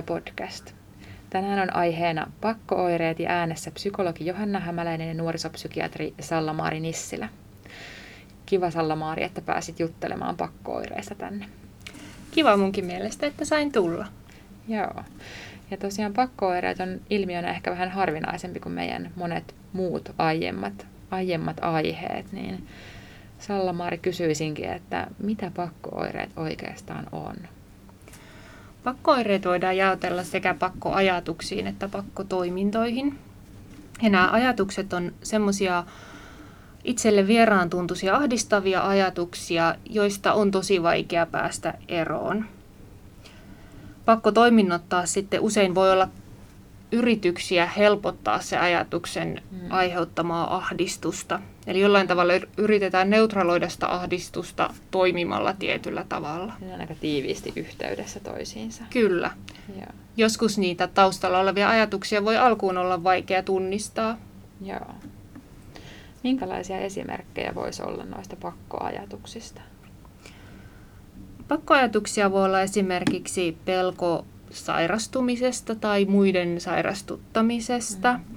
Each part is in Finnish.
Mielentila-podcast. Tänään on aiheena pakkooireet ja äänessä psykologi Johanna Hämäläinen ja nuorisopsykiatri Salla-Maari Nissilä. Kiva Salla-Maari, että pääsit juttelemaan pakkooireista tänne. Kiva munkin mielestä, että sain tulla. Joo. Ja tosiaan pakkooireet on ilmiönä ehkä vähän harvinaisempi kuin meidän monet muut aiemmat, aiemmat aiheet, niin Salla-Maari kysyisinkin, että mitä pakkooireet oikeastaan on? Pakkooireet voidaan jaotella sekä pakkoajatuksiin että pakkotoimintoihin. Ja nämä ajatukset on semmoisia itselle vieraan tuntuisia ahdistavia ajatuksia, joista on tosi vaikea päästä eroon. Pakkotoiminnot taas sitten usein voi olla yrityksiä helpottaa se ajatuksen mm. aiheuttamaa ahdistusta. Eli jollain tavalla yritetään neutraloida sitä ahdistusta toimimalla tietyllä tavalla. Ne on aika tiiviisti yhteydessä toisiinsa. Kyllä. Ja. Joskus niitä taustalla olevia ajatuksia voi alkuun olla vaikea tunnistaa. Joo. Minkälaisia esimerkkejä voisi olla noista pakkoajatuksista? Pakkoajatuksia voi olla esimerkiksi pelko sairastumisesta tai muiden sairastuttamisesta mm.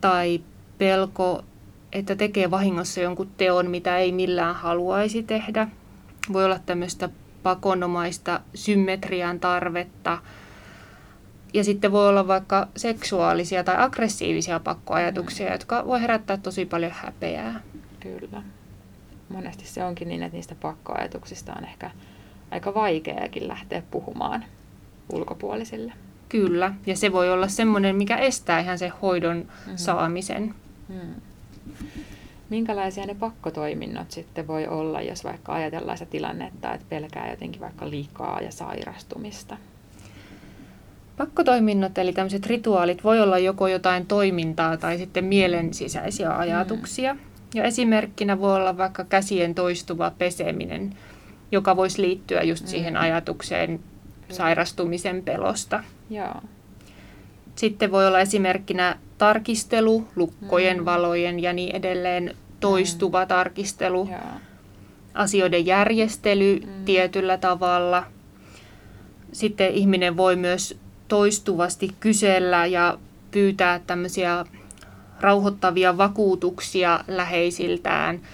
tai pelko, että tekee vahingossa jonkun teon, mitä ei millään haluaisi tehdä. Voi olla tämmöistä pakonomaista symmetrian tarvetta. Ja sitten voi olla vaikka seksuaalisia tai aggressiivisia pakkoajatuksia, mm. jotka voi herättää tosi paljon häpeää. Kyllä. Monesti se onkin niin, että niistä pakkoajatuksista on ehkä aika vaikeakin lähteä puhumaan ulkopuolisille. Kyllä, ja se voi olla semmoinen, mikä estää ihan sen hoidon mm-hmm. saamisen. Mm. Minkälaisia ne pakkotoiminnot sitten voi olla, jos vaikka ajatellaan sitä tilannetta, että pelkää jotenkin vaikka liikaa ja sairastumista? Pakkotoiminnot, eli tämmöiset rituaalit, voi olla joko jotain toimintaa tai sitten mielen sisäisiä ajatuksia. Mm. Ja esimerkkinä voi olla vaikka käsien toistuva peseminen, joka voisi liittyä just mm. siihen ajatukseen sairastumisen pelosta. Joo. Sitten voi olla esimerkkinä tarkistelu, lukkojen, mm. valojen ja niin edelleen, toistuva mm. tarkistelu, Joo. asioiden järjestely mm. tietyllä tavalla. Sitten ihminen voi myös toistuvasti kysellä ja pyytää tämmöisiä rauhoittavia vakuutuksia läheisiltään –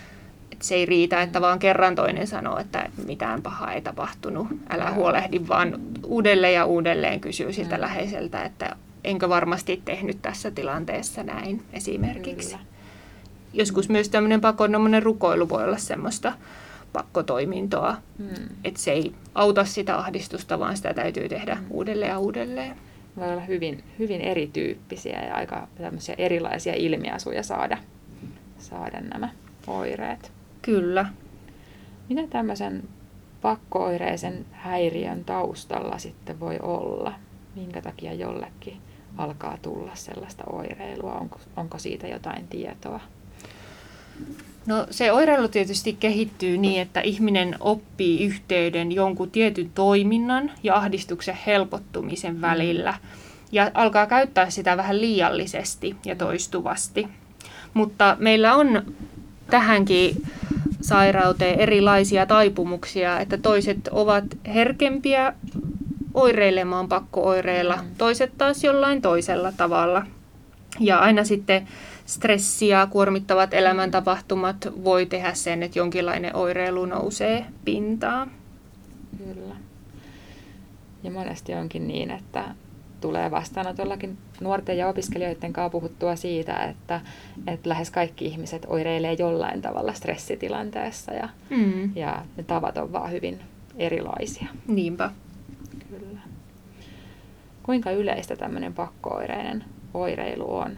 se ei riitä, että vaan kerran toinen sanoo, että mitään pahaa ei tapahtunut, älä huolehdi, vaan uudelleen ja uudelleen kysyy siltä läheiseltä, että enkö varmasti tehnyt tässä tilanteessa näin esimerkiksi. Kyllä. Joskus myös tämmöinen pakonomainen rukoilu voi olla semmoista pakkotoimintoa, hmm. että se ei auta sitä ahdistusta, vaan sitä täytyy tehdä hmm. uudelleen ja uudelleen. Voi olla hyvin, hyvin erityyppisiä ja aika erilaisia ilmiasuja saada, saada nämä oireet. Kyllä. Mitä tämmöisen pakkooireisen häiriön taustalla sitten voi olla? Minkä takia jollekin alkaa tulla sellaista oireilua? Onko, onko siitä jotain tietoa? No se oireilu tietysti kehittyy niin, että ihminen oppii yhteyden jonkun tietyn toiminnan ja ahdistuksen helpottumisen mm. välillä ja alkaa käyttää sitä vähän liiallisesti ja toistuvasti. Mutta meillä on tähänkin sairauteen erilaisia taipumuksia, että toiset ovat herkempiä oireilemaan pakkooireilla, mm. toiset taas jollain toisella tavalla. Ja aina sitten stressi ja kuormittavat elämäntapahtumat voi tehdä sen, että jonkinlainen oireilu nousee pintaan. Kyllä. Ja monesti onkin niin, että tulee vastaanotollakin nuorten ja opiskelijoiden kanssa puhuttua siitä, että, että lähes kaikki ihmiset oireilee jollain tavalla stressitilanteessa ja, mm. ja ne tavat on vaan hyvin erilaisia. Niinpä. Kyllä. Kuinka yleistä tämmöinen pakkooireinen oireilu on?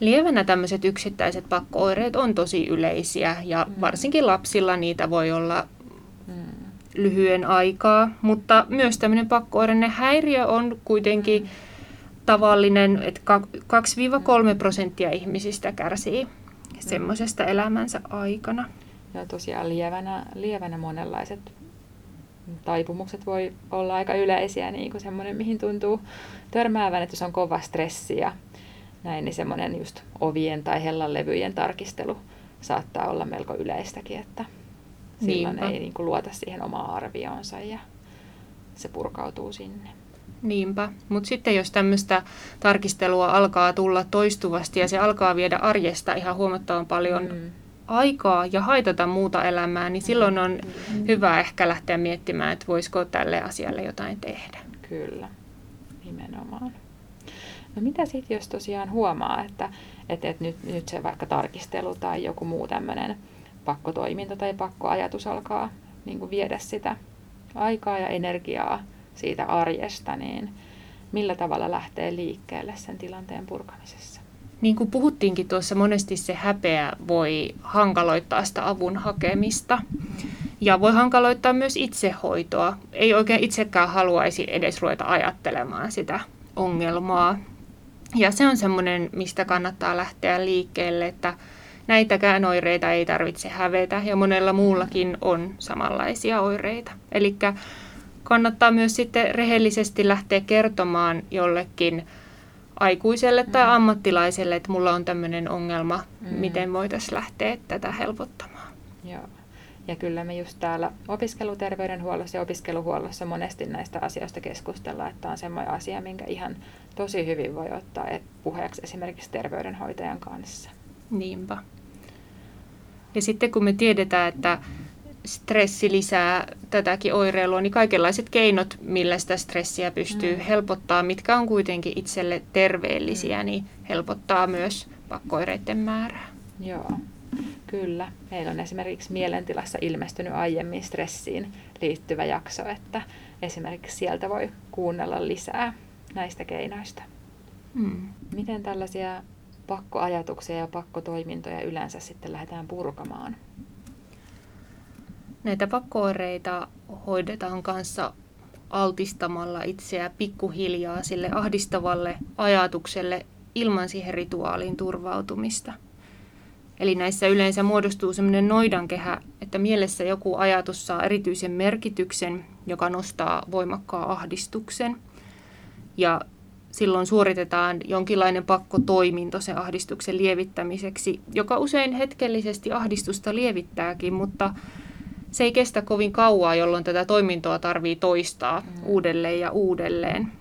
Lievänä tämmöiset yksittäiset pakkooireet on tosi yleisiä ja mm. varsinkin lapsilla niitä voi olla lyhyen aikaa, mutta myös tämmöinen pakkooireinen häiriö on kuitenkin mm. tavallinen, että 2-3 prosenttia ihmisistä kärsii mm. semmoisesta elämänsä aikana. Ja tosiaan lievänä, lievänä monenlaiset taipumukset voi olla aika yleisiä, niin kuin semmoinen, mihin tuntuu törmäävän, että jos on kova stressi ja näin, niin semmoinen just ovien tai hellan levyjen tarkistelu saattaa olla melko yleistäkin, että silloin Niinpä. ei niin kuin luota siihen omaan arvioonsa ja se purkautuu sinne. Niinpä, mutta sitten jos tämmöistä tarkistelua alkaa tulla toistuvasti ja se alkaa viedä arjesta ihan huomattavan paljon mm. aikaa ja haitata muuta elämää, niin silloin on mm. hyvä ehkä lähteä miettimään, että voisiko tälle asialle jotain tehdä. Kyllä, nimenomaan. No mitä sitten, jos tosiaan huomaa, että, että, että nyt, nyt se vaikka tarkistelu tai joku muu tämmöinen pakkotoiminta tai pakkoajatus alkaa niin kuin viedä sitä aikaa ja energiaa siitä arjesta, niin millä tavalla lähtee liikkeelle sen tilanteen purkamisessa? Niin kuin puhuttiinkin tuossa, monesti se häpeä voi hankaloittaa sitä avun hakemista ja voi hankaloittaa myös itsehoitoa. Ei oikein itsekään haluaisi edes ruveta ajattelemaan sitä ongelmaa. Ja se on semmoinen, mistä kannattaa lähteä liikkeelle, että näitäkään oireita ei tarvitse hävetä ja monella muullakin on samanlaisia oireita. Eli kannattaa myös sitten rehellisesti lähteä kertomaan jollekin aikuiselle tai mm. ammattilaiselle, että mulla on tämmöinen ongelma, mm. miten voitaisiin lähteä tätä helpottamaan. Joo. Ja kyllä me just täällä opiskeluterveydenhuollossa ja opiskeluhuollossa monesti näistä asioista keskustellaan, että on semmoinen asia, minkä ihan tosi hyvin voi ottaa puheeksi esimerkiksi terveydenhoitajan kanssa. Niinpä. Ja sitten kun me tiedetään, että stressi lisää tätäkin oireilua, niin kaikenlaiset keinot, millä sitä stressiä pystyy mm. helpottaa, mitkä on kuitenkin itselle terveellisiä, mm. niin helpottaa myös pakkoireiden määrää. Joo, kyllä. Meillä on esimerkiksi mielentilassa ilmestynyt aiemmin stressiin liittyvä jakso, että esimerkiksi sieltä voi kuunnella lisää näistä keinoista. Mm. Miten tällaisia pakkoajatuksia ja pakkotoimintoja yleensä sitten lähdetään purkamaan? Näitä pakkooireita hoidetaan kanssa altistamalla itseä pikkuhiljaa sille ahdistavalle ajatukselle ilman siihen rituaaliin turvautumista. Eli näissä yleensä muodostuu sellainen noidankehä, että mielessä joku ajatus saa erityisen merkityksen, joka nostaa voimakkaan ahdistuksen. Ja silloin suoritetaan jonkinlainen pakkotoiminto sen ahdistuksen lievittämiseksi, joka usein hetkellisesti ahdistusta lievittääkin, mutta se ei kestä kovin kauaa, jolloin tätä toimintoa tarvii toistaa mm. uudelleen ja uudelleen.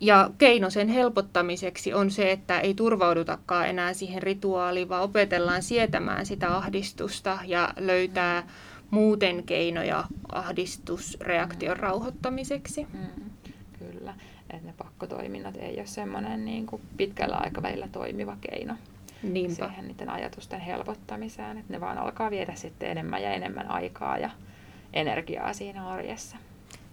Ja keino sen helpottamiseksi on se, että ei turvaudutakaan enää siihen rituaaliin, vaan opetellaan sietämään sitä ahdistusta ja löytää mm. muuten keinoja ahdistusreaktion mm. rauhoittamiseksi. Mm, että ne pakkotoiminnat ei ole semmoinen niin kuin pitkällä aikavälillä toimiva keino. Niinpä. siihen niiden ajatusten helpottamiseen. Että ne vaan alkaa viedä sitten enemmän ja enemmän aikaa ja energiaa siinä arjessa.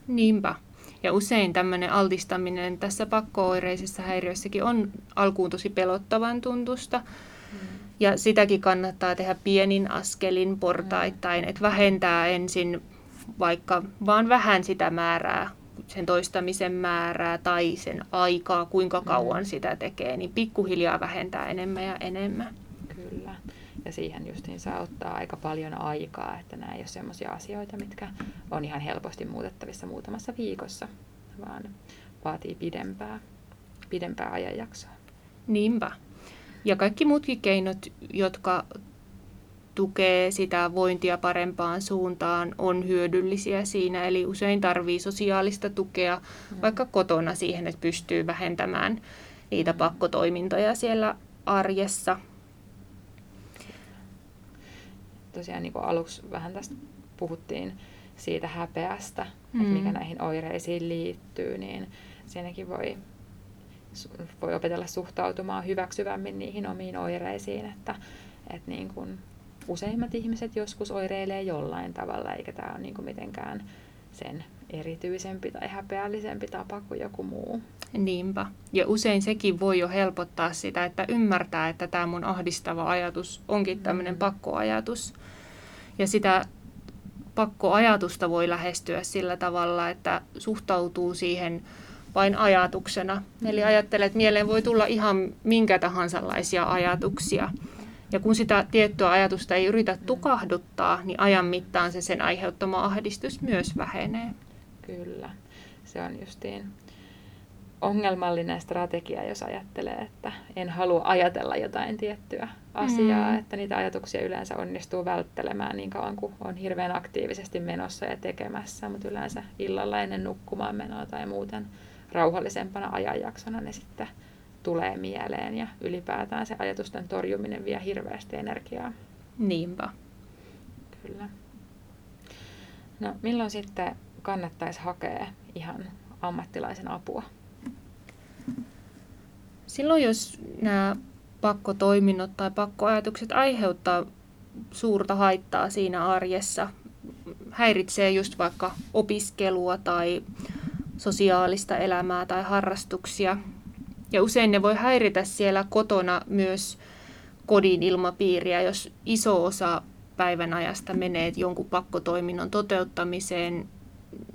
Niinpä. Ja usein tämmöinen altistaminen tässä pakkooireisessa häiriössäkin on alkuun tosi pelottavan tuntusta. Mm. Ja sitäkin kannattaa tehdä pienin askelin portaittain, mm. että vähentää ensin vaikka vaan vähän sitä määrää sen toistamisen määrää tai sen aikaa, kuinka mm. kauan sitä tekee, niin pikkuhiljaa vähentää enemmän ja enemmän. Kyllä. Ja siihen justiin saa ottaa aika paljon aikaa, että nämä ei ole sellaisia asioita, mitkä on ihan helposti muutettavissa muutamassa viikossa, vaan vaatii pidempää, pidempää ajanjaksoa. Niinpä. Ja kaikki muutkin keinot, jotka tukee sitä vointia parempaan suuntaan, on hyödyllisiä siinä. Eli usein tarvii sosiaalista tukea mm. vaikka kotona siihen, että pystyy vähentämään niitä mm. pakkotoimintoja siellä arjessa. Tosiaan niin kuin aluksi vähän tästä puhuttiin siitä häpeästä, mm. että mikä näihin oireisiin liittyy, niin siinäkin voi, voi opetella suhtautumaan hyväksyvämmin niihin omiin oireisiin, että, että niin kuin useimmat ihmiset joskus oireilee jollain tavalla, eikä tämä ole niin kuin mitenkään sen erityisempi tai häpeällisempi tapa kuin joku muu. Niinpä. Ja usein sekin voi jo helpottaa sitä, että ymmärtää, että tämä mun ahdistava ajatus onkin tämmöinen mm. pakkoajatus. Ja sitä pakkoajatusta voi lähestyä sillä tavalla, että suhtautuu siihen vain ajatuksena. Eli mm. ajattelee, että mieleen voi tulla ihan minkä tahansa ajatuksia. Ja kun sitä tiettyä ajatusta ei yritä tukahduttaa, niin ajan mittaan se sen aiheuttama ahdistus myös vähenee. Kyllä, se on justiin ongelmallinen strategia, jos ajattelee, että en halua ajatella jotain tiettyä asiaa, mm. että niitä ajatuksia yleensä onnistuu välttelemään niin kauan kuin on hirveän aktiivisesti menossa ja tekemässä, mutta yleensä illalla ennen nukkumaan menoa tai muuten rauhallisempana ajanjaksona ne sitten tulee mieleen ja ylipäätään se ajatusten torjuminen vie hirveästi energiaa. Niinpä. Kyllä. No milloin sitten kannattaisi hakea ihan ammattilaisen apua? Silloin jos nämä pakkotoiminnot tai pakkoajatukset aiheuttaa suurta haittaa siinä arjessa, häiritsee just vaikka opiskelua tai sosiaalista elämää tai harrastuksia. Ja usein ne voi häiritä siellä kotona myös kodin ilmapiiriä, jos iso osa päivän ajasta menee jonkun pakkotoiminnon toteuttamiseen.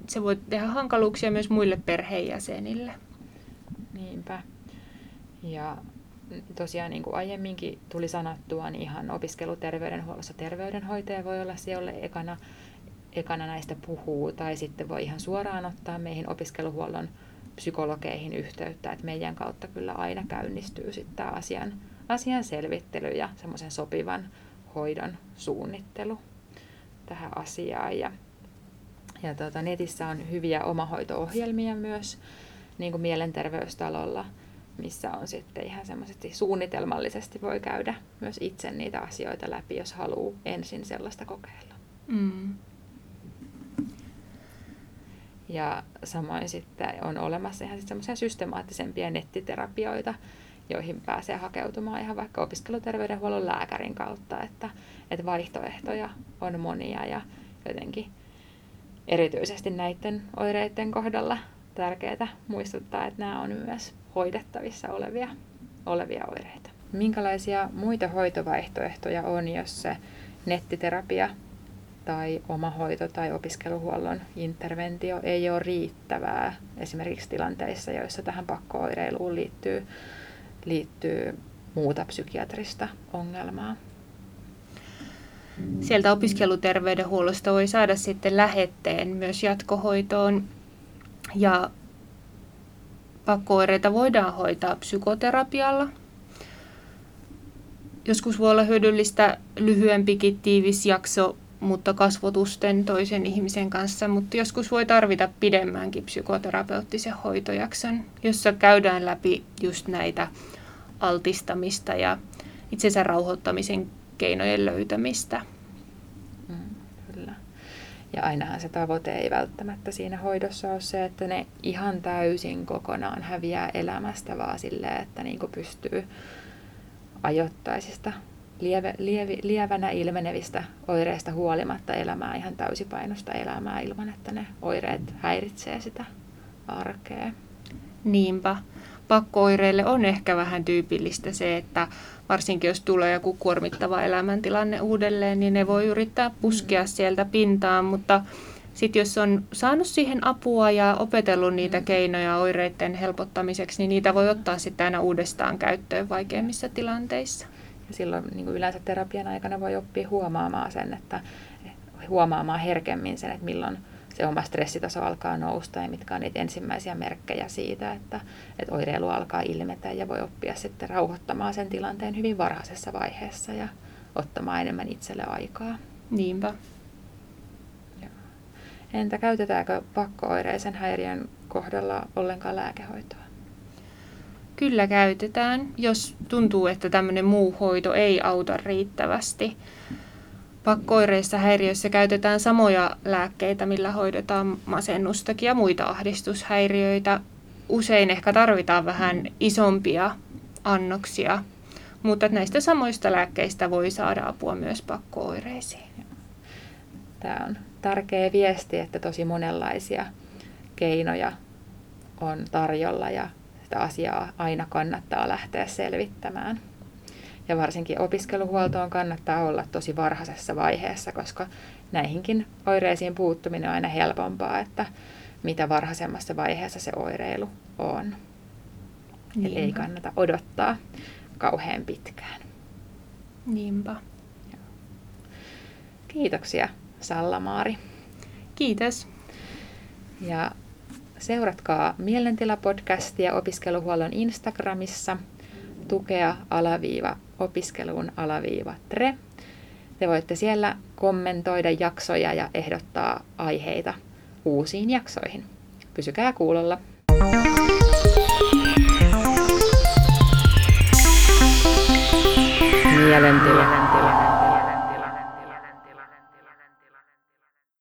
Se voi tehdä hankaluuksia myös muille perheenjäsenille. Niinpä. Ja tosiaan niin kuin aiemminkin tuli sanottua, niin ihan opiskeluterveydenhuollossa terveydenhoitaja voi olla se, jolle ekana, ekana näistä puhuu, tai sitten voi ihan suoraan ottaa meihin opiskeluhuollon psykologeihin yhteyttä, että meidän kautta kyllä aina käynnistyy sitten tämä asian, asian selvittely ja semmoisen sopivan hoidon suunnittelu tähän asiaan. Ja, ja tuota, netissä on hyviä omahoito-ohjelmia myös, niin kuin Mielenterveystalolla – missä on sitten ihan semmoisesti suunnitelmallisesti voi käydä myös itse niitä asioita läpi, jos haluaa ensin sellaista kokeilla. Mm. Ja samoin sitten on olemassa ihan semmoisia systemaattisempia nettiterapioita, joihin pääsee hakeutumaan ihan vaikka opiskeluterveydenhuollon lääkärin kautta, että, että vaihtoehtoja on monia ja jotenkin erityisesti näiden oireiden kohdalla tärkeää muistuttaa, että nämä on myös hoidettavissa olevia, olevia oireita. Minkälaisia muita hoitovaihtoehtoja on, jos se nettiterapia tai oma hoito tai opiskeluhuollon interventio ei ole riittävää esimerkiksi tilanteissa, joissa tähän pakkooireiluun liittyy, liittyy muuta psykiatrista ongelmaa? Sieltä opiskeluterveydenhuollosta voi saada sitten lähetteen myös jatkohoitoon ja Pakkooireita voidaan hoitaa psykoterapialla. Joskus voi olla hyödyllistä lyhyempikin tiivis jakso, mutta kasvotusten toisen ihmisen kanssa, mutta joskus voi tarvita pidemmänkin psykoterapeuttisen hoitojakson, jossa käydään läpi just näitä altistamista ja itsensä rauhoittamisen keinojen löytämistä. Ja ainahan se tavoite ei välttämättä siinä hoidossa ole se, että ne ihan täysin kokonaan häviää elämästä, vaan silleen, että niin pystyy ajoittaisista lieve, lievi, lievänä ilmenevistä oireista huolimatta elämää ihan täysipainosta elämää ilman, että ne oireet häiritsee sitä arkea. Niinpä. Pakkooireille on ehkä vähän tyypillistä se, että varsinkin jos tulee joku kuormittava elämäntilanne uudelleen, niin ne voi yrittää puskea mm. sieltä pintaan, mutta sitten jos on saanut siihen apua ja opetellut niitä mm. keinoja oireiden helpottamiseksi, niin niitä voi ottaa sitten aina uudestaan käyttöön vaikeimmissa tilanteissa. Silloin niin kuin yleensä terapian aikana voi oppia huomaamaan sen, että huomaamaan herkemmin sen, että milloin se oma stressitaso alkaa nousta ja mitkä on niitä ensimmäisiä merkkejä siitä, että, että oireilu alkaa ilmetä ja voi oppia sitten rauhoittamaan sen tilanteen hyvin varhaisessa vaiheessa ja ottamaan enemmän itselle aikaa. Niinpä. Entä käytetäänkö pakkooireisen häiriön kohdalla ollenkaan lääkehoitoa? Kyllä käytetään, jos tuntuu, että tämmöinen muu hoito ei auta riittävästi. Pakkoireissa häiriöissä käytetään samoja lääkkeitä, millä hoidetaan masennustakin ja muita ahdistushäiriöitä. Usein ehkä tarvitaan vähän isompia annoksia, mutta näistä samoista lääkkeistä voi saada apua myös pakkooireisiin. Tämä on tärkeä viesti, että tosi monenlaisia keinoja on tarjolla ja sitä asiaa aina kannattaa lähteä selvittämään. Ja varsinkin opiskeluhuoltoon kannattaa olla tosi varhaisessa vaiheessa, koska näihinkin oireisiin puuttuminen on aina helpompaa, että mitä varhaisemmassa vaiheessa se oireilu on. Eli ei kannata odottaa kauhean pitkään. Niinpä. Kiitoksia Salla-Maari. Kiitos. Ja seuratkaa Mielentila-podcastia opiskeluhuollon Instagramissa tukea alaviiva opiskeluun alaviiva tre. Te voitte siellä kommentoida jaksoja ja ehdottaa aiheita uusiin jaksoihin. Pysykää kuulolla. Mielentila.